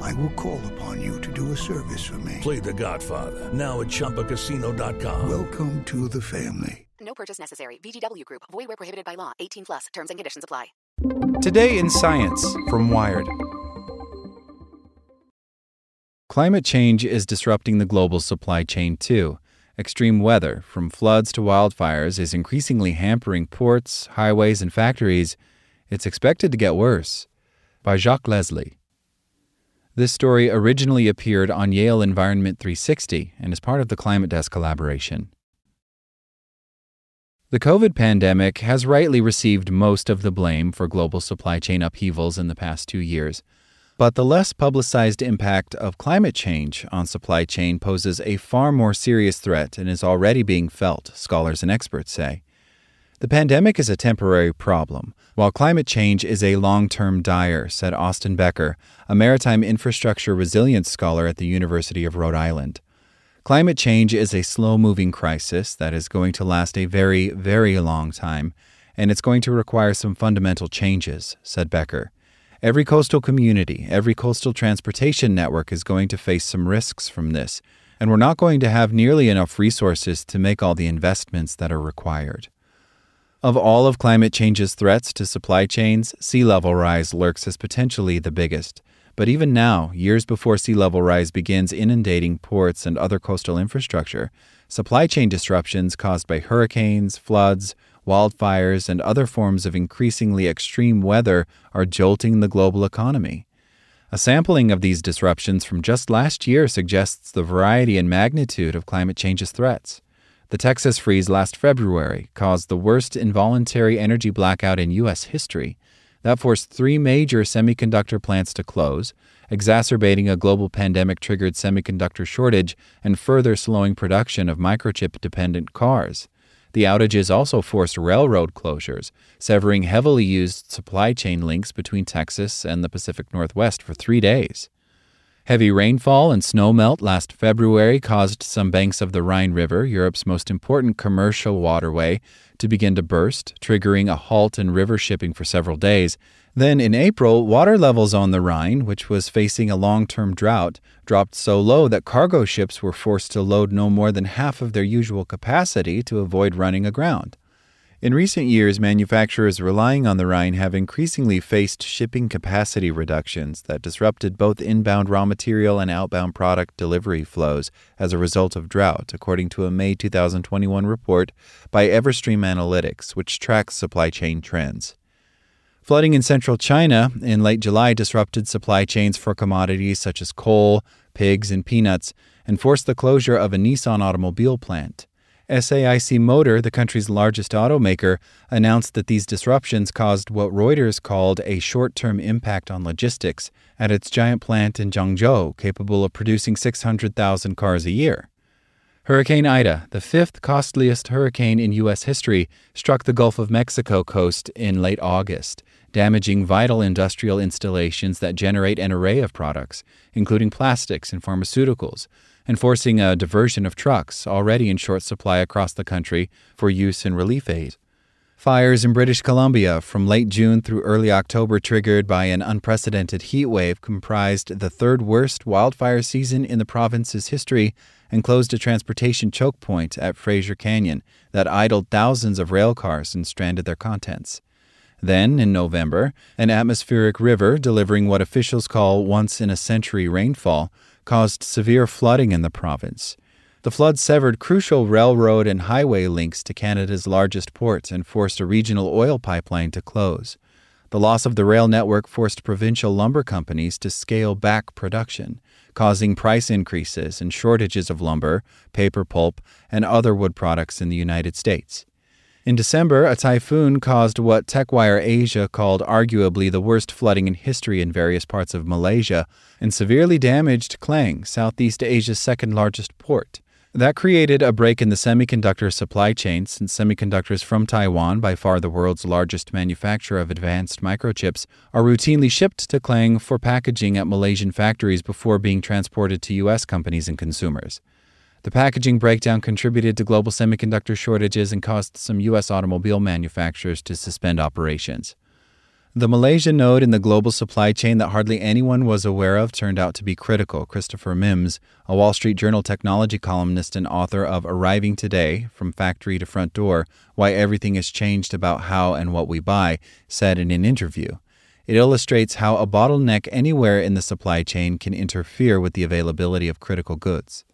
I will call upon you to do a service for me. Play The Godfather now at ChumbaCasino.com. Welcome to the family. No purchase necessary. VGW Group. Void where prohibited by law. 18 plus. Terms and conditions apply. Today in Science from Wired. Climate change is disrupting the global supply chain too. Extreme weather, from floods to wildfires, is increasingly hampering ports, highways, and factories. It's expected to get worse. By Jacques Leslie. This story originally appeared on Yale Environment 360 and is part of the Climate Desk collaboration. The COVID pandemic has rightly received most of the blame for global supply chain upheavals in the past two years. But the less publicized impact of climate change on supply chain poses a far more serious threat and is already being felt, scholars and experts say. The pandemic is a temporary problem, while climate change is a long term dire, said Austin Becker, a maritime infrastructure resilience scholar at the University of Rhode Island. Climate change is a slow moving crisis that is going to last a very, very long time, and it's going to require some fundamental changes, said Becker. Every coastal community, every coastal transportation network is going to face some risks from this, and we're not going to have nearly enough resources to make all the investments that are required. Of all of climate change's threats to supply chains, sea level rise lurks as potentially the biggest. But even now, years before sea level rise begins inundating ports and other coastal infrastructure, supply chain disruptions caused by hurricanes, floods, wildfires, and other forms of increasingly extreme weather are jolting the global economy. A sampling of these disruptions from just last year suggests the variety and magnitude of climate change's threats. The Texas freeze last February caused the worst involuntary energy blackout in U.S. history. That forced three major semiconductor plants to close, exacerbating a global pandemic triggered semiconductor shortage and further slowing production of microchip dependent cars. The outages also forced railroad closures, severing heavily used supply chain links between Texas and the Pacific Northwest for three days. Heavy rainfall and snowmelt last February caused some banks of the Rhine River, Europe's most important commercial waterway, to begin to burst, triggering a halt in river shipping for several days. Then in April, water levels on the Rhine, which was facing a long term drought, dropped so low that cargo ships were forced to load no more than half of their usual capacity to avoid running aground. In recent years, manufacturers relying on the Rhine have increasingly faced shipping capacity reductions that disrupted both inbound raw material and outbound product delivery flows as a result of drought, according to a May 2021 report by Everstream Analytics, which tracks supply chain trends. Flooding in central China in late July disrupted supply chains for commodities such as coal, pigs, and peanuts, and forced the closure of a Nissan automobile plant. SAIC Motor, the country's largest automaker, announced that these disruptions caused what Reuters called a short term impact on logistics at its giant plant in Zhengzhou, capable of producing 600,000 cars a year. Hurricane Ida, the fifth costliest hurricane in U.S. history, struck the Gulf of Mexico coast in late August, damaging vital industrial installations that generate an array of products, including plastics and pharmaceuticals, and forcing a diversion of trucks already in short supply across the country for use in relief aid. Fires in British Columbia from late June through early October, triggered by an unprecedented heat wave, comprised the third worst wildfire season in the province's history and closed a transportation choke point at Fraser Canyon that idled thousands of rail cars and stranded their contents. Then, in November, an atmospheric river delivering what officials call once in a century rainfall caused severe flooding in the province. The flood severed crucial railroad and highway links to Canada's largest ports and forced a regional oil pipeline to close. The loss of the rail network forced provincial lumber companies to scale back production, causing price increases and shortages of lumber, paper pulp, and other wood products in the United States. In December, a typhoon caused what TechWire Asia called arguably the worst flooding in history in various parts of Malaysia and severely damaged Klang, Southeast Asia's second largest port. That created a break in the semiconductor supply chain since semiconductors from Taiwan, by far the world's largest manufacturer of advanced microchips, are routinely shipped to Klang for packaging at Malaysian factories before being transported to U.S. companies and consumers. The packaging breakdown contributed to global semiconductor shortages and caused some U.S. automobile manufacturers to suspend operations. The Malaysia node in the global supply chain that hardly anyone was aware of turned out to be critical. Christopher Mims, a Wall Street Journal technology columnist and author of Arriving Today From Factory to Front Door Why Everything Has Changed About How and What We Buy, said in an interview. It illustrates how a bottleneck anywhere in the supply chain can interfere with the availability of critical goods.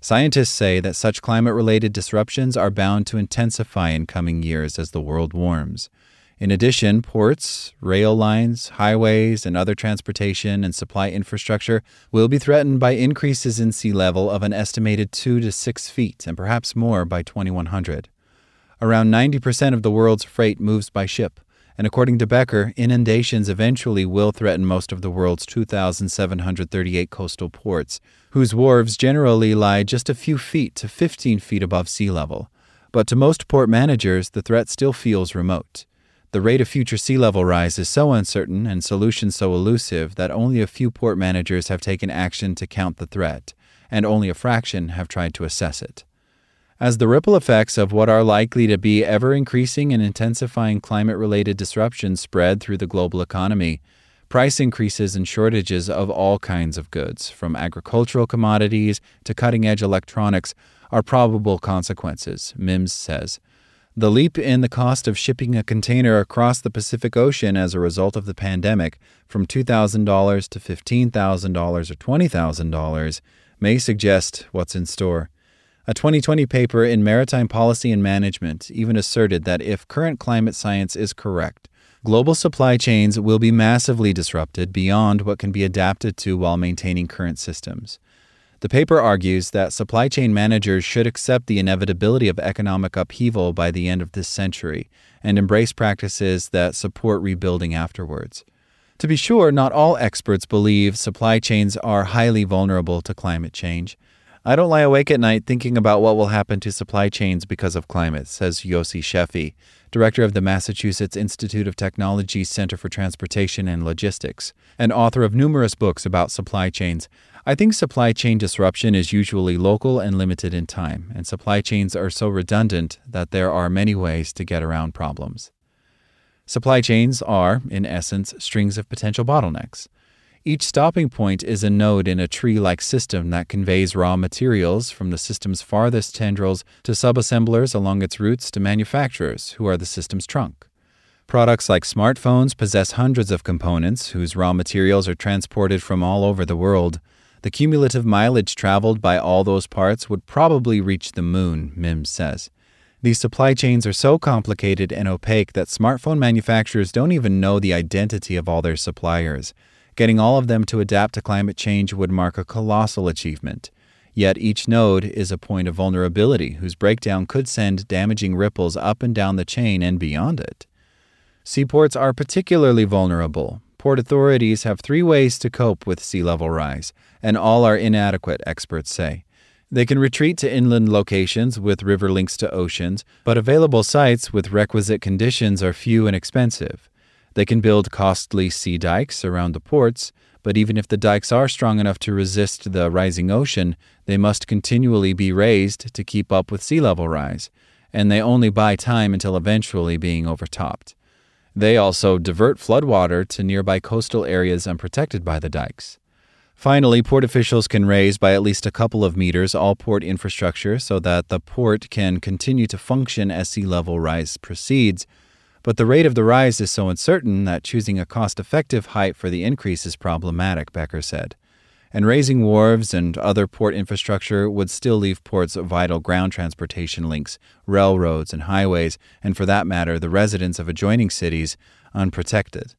Scientists say that such climate related disruptions are bound to intensify in coming years as the world warms. In addition, ports, rail lines, highways, and other transportation and supply infrastructure will be threatened by increases in sea level of an estimated 2 to 6 feet and perhaps more by 2100. Around 90% of the world's freight moves by ship, and according to Becker, inundations eventually will threaten most of the world's 2,738 coastal ports, whose wharves generally lie just a few feet to 15 feet above sea level. But to most port managers, the threat still feels remote. The rate of future sea level rise is so uncertain and solutions so elusive that only a few port managers have taken action to count the threat, and only a fraction have tried to assess it. As the ripple effects of what are likely to be ever increasing and intensifying climate related disruptions spread through the global economy, price increases and shortages of all kinds of goods, from agricultural commodities to cutting edge electronics, are probable consequences, Mims says. The leap in the cost of shipping a container across the Pacific Ocean as a result of the pandemic from $2,000 to $15,000 or $20,000 may suggest what's in store. A 2020 paper in Maritime Policy and Management even asserted that if current climate science is correct, global supply chains will be massively disrupted beyond what can be adapted to while maintaining current systems. The paper argues that supply chain managers should accept the inevitability of economic upheaval by the end of this century and embrace practices that support rebuilding afterwards. To be sure, not all experts believe supply chains are highly vulnerable to climate change. I don't lie awake at night thinking about what will happen to supply chains because of climate, says Yossi Sheffi, director of the Massachusetts Institute of Technology's Center for Transportation and Logistics, and author of numerous books about supply chains, I think supply chain disruption is usually local and limited in time, and supply chains are so redundant that there are many ways to get around problems. Supply chains are, in essence, strings of potential bottlenecks. Each stopping point is a node in a tree like system that conveys raw materials from the system's farthest tendrils to subassemblers along its roots to manufacturers, who are the system's trunk. Products like smartphones possess hundreds of components whose raw materials are transported from all over the world. The cumulative mileage traveled by all those parts would probably reach the moon, Mims says. These supply chains are so complicated and opaque that smartphone manufacturers don't even know the identity of all their suppliers. Getting all of them to adapt to climate change would mark a colossal achievement. Yet each node is a point of vulnerability whose breakdown could send damaging ripples up and down the chain and beyond it. Seaports are particularly vulnerable. Port authorities have three ways to cope with sea level rise and all are inadequate, experts say. They can retreat to inland locations with river links to oceans, but available sites with requisite conditions are few and expensive. They can build costly sea dikes around the ports, but even if the dikes are strong enough to resist the rising ocean, they must continually be raised to keep up with sea level rise. and they only buy time until eventually being overtopped. They also divert floodwater to nearby coastal areas unprotected by the dikes. Finally, port officials can raise by at least a couple of meters all port infrastructure so that the port can continue to function as sea level rise proceeds. But the rate of the rise is so uncertain that choosing a cost effective height for the increase is problematic, Becker said. And raising wharves and other port infrastructure would still leave ports vital ground transportation links, railroads, and highways, and for that matter, the residents of adjoining cities, unprotected.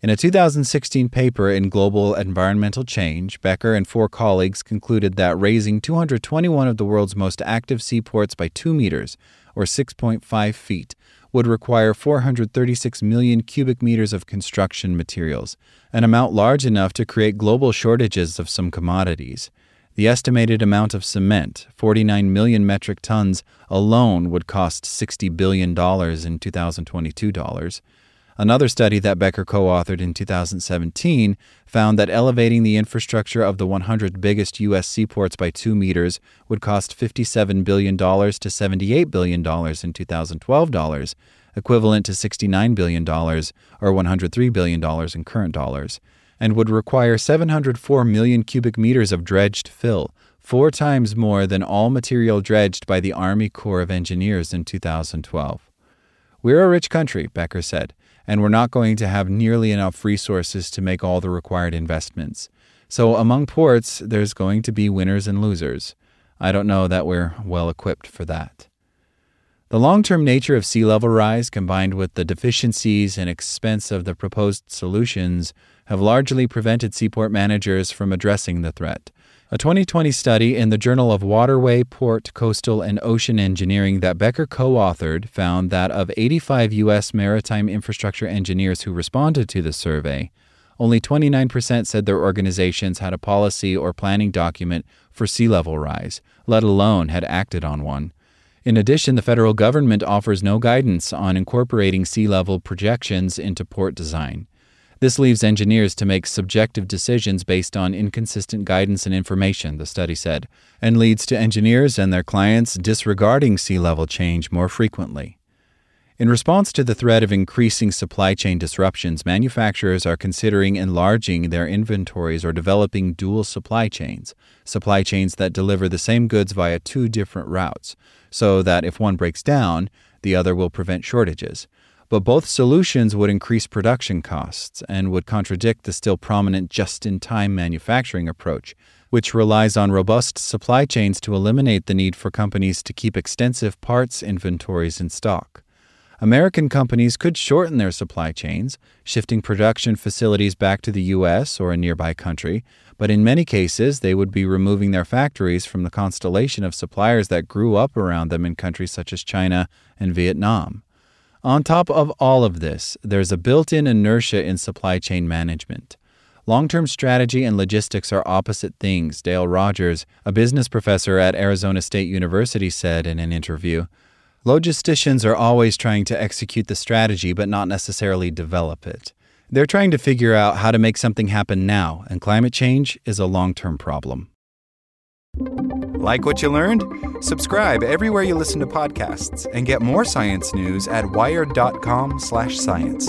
In a 2016 paper in Global Environmental Change, Becker and four colleagues concluded that raising 221 of the world's most active seaports by 2 meters, or 6.5 feet, would require 436 million cubic meters of construction materials, an amount large enough to create global shortages of some commodities. The estimated amount of cement, 49 million metric tons, alone would cost $60 billion in 2022 dollars. Another study that Becker co authored in 2017 found that elevating the infrastructure of the 100 biggest U.S. seaports by 2 meters would cost $57 billion to $78 billion in 2012 dollars, equivalent to $69 billion or $103 billion in current dollars, and would require 704 million cubic meters of dredged fill, four times more than all material dredged by the Army Corps of Engineers in 2012. We're a rich country, Becker said and we're not going to have nearly enough resources to make all the required investments. So, among ports, there's going to be winners and losers. I don't know that we're well equipped for that. The long term nature of sea level rise, combined with the deficiencies and expense of the proposed solutions, have largely prevented seaport managers from addressing the threat. A 2020 study in the Journal of Waterway, Port, Coastal, and Ocean Engineering that Becker co authored found that of 85 U.S. maritime infrastructure engineers who responded to the survey, only 29% said their organizations had a policy or planning document for sea level rise, let alone had acted on one. In addition, the federal government offers no guidance on incorporating sea level projections into port design. This leaves engineers to make subjective decisions based on inconsistent guidance and information, the study said, and leads to engineers and their clients disregarding sea level change more frequently. In response to the threat of increasing supply chain disruptions, manufacturers are considering enlarging their inventories or developing dual supply chains, supply chains that deliver the same goods via two different routes, so that if one breaks down, the other will prevent shortages but both solutions would increase production costs and would contradict the still prominent just in time manufacturing approach, which relies on robust supply chains to eliminate the need for companies to keep extensive parts inventories in stock. American companies could shorten their supply chains, shifting production facilities back to the U.S. or a nearby country, but in many cases they would be removing their factories from the constellation of suppliers that grew up around them in countries such as China and Vietnam. On top of all of this, there's a built in inertia in supply chain management. Long term strategy and logistics are opposite things, Dale Rogers, a business professor at Arizona State University, said in an interview. Logisticians are always trying to execute the strategy, but not necessarily develop it. They're trying to figure out how to make something happen now, and climate change is a long term problem. Like what you learned? Subscribe everywhere you listen to podcasts and get more science news at wired.com/science.